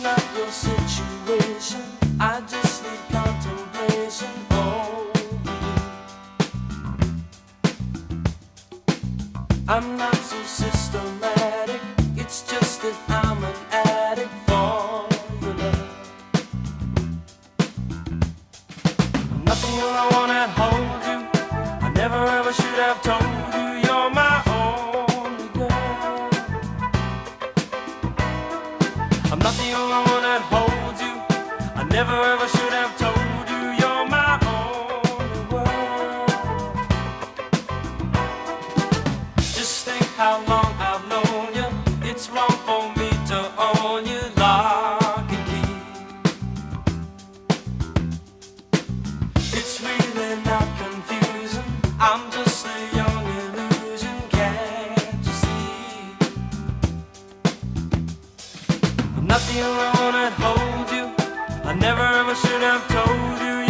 not your situation. I just need contemplation over you. I'm not so systematic. It's just that I'm an addict for your love. Nothing I wanna hold you. Holds you. I never ever should have told you you're my only. Just think how long I've The only one that holds you. I never ever should have told you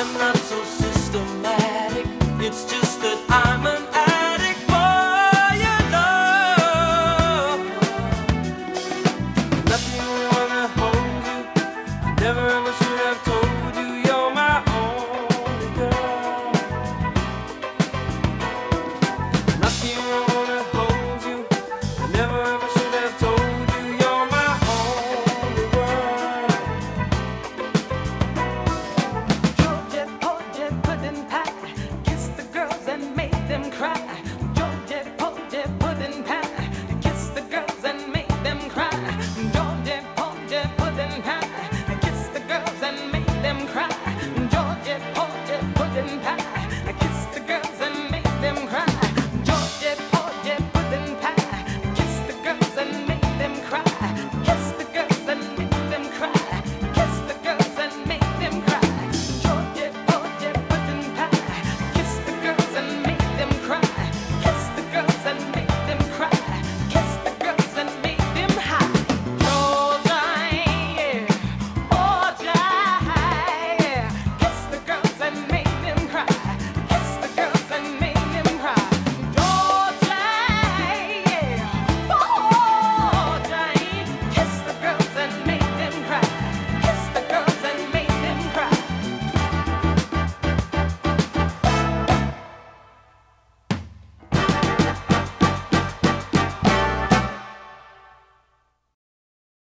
I'm not so systematic. It's just that I'm a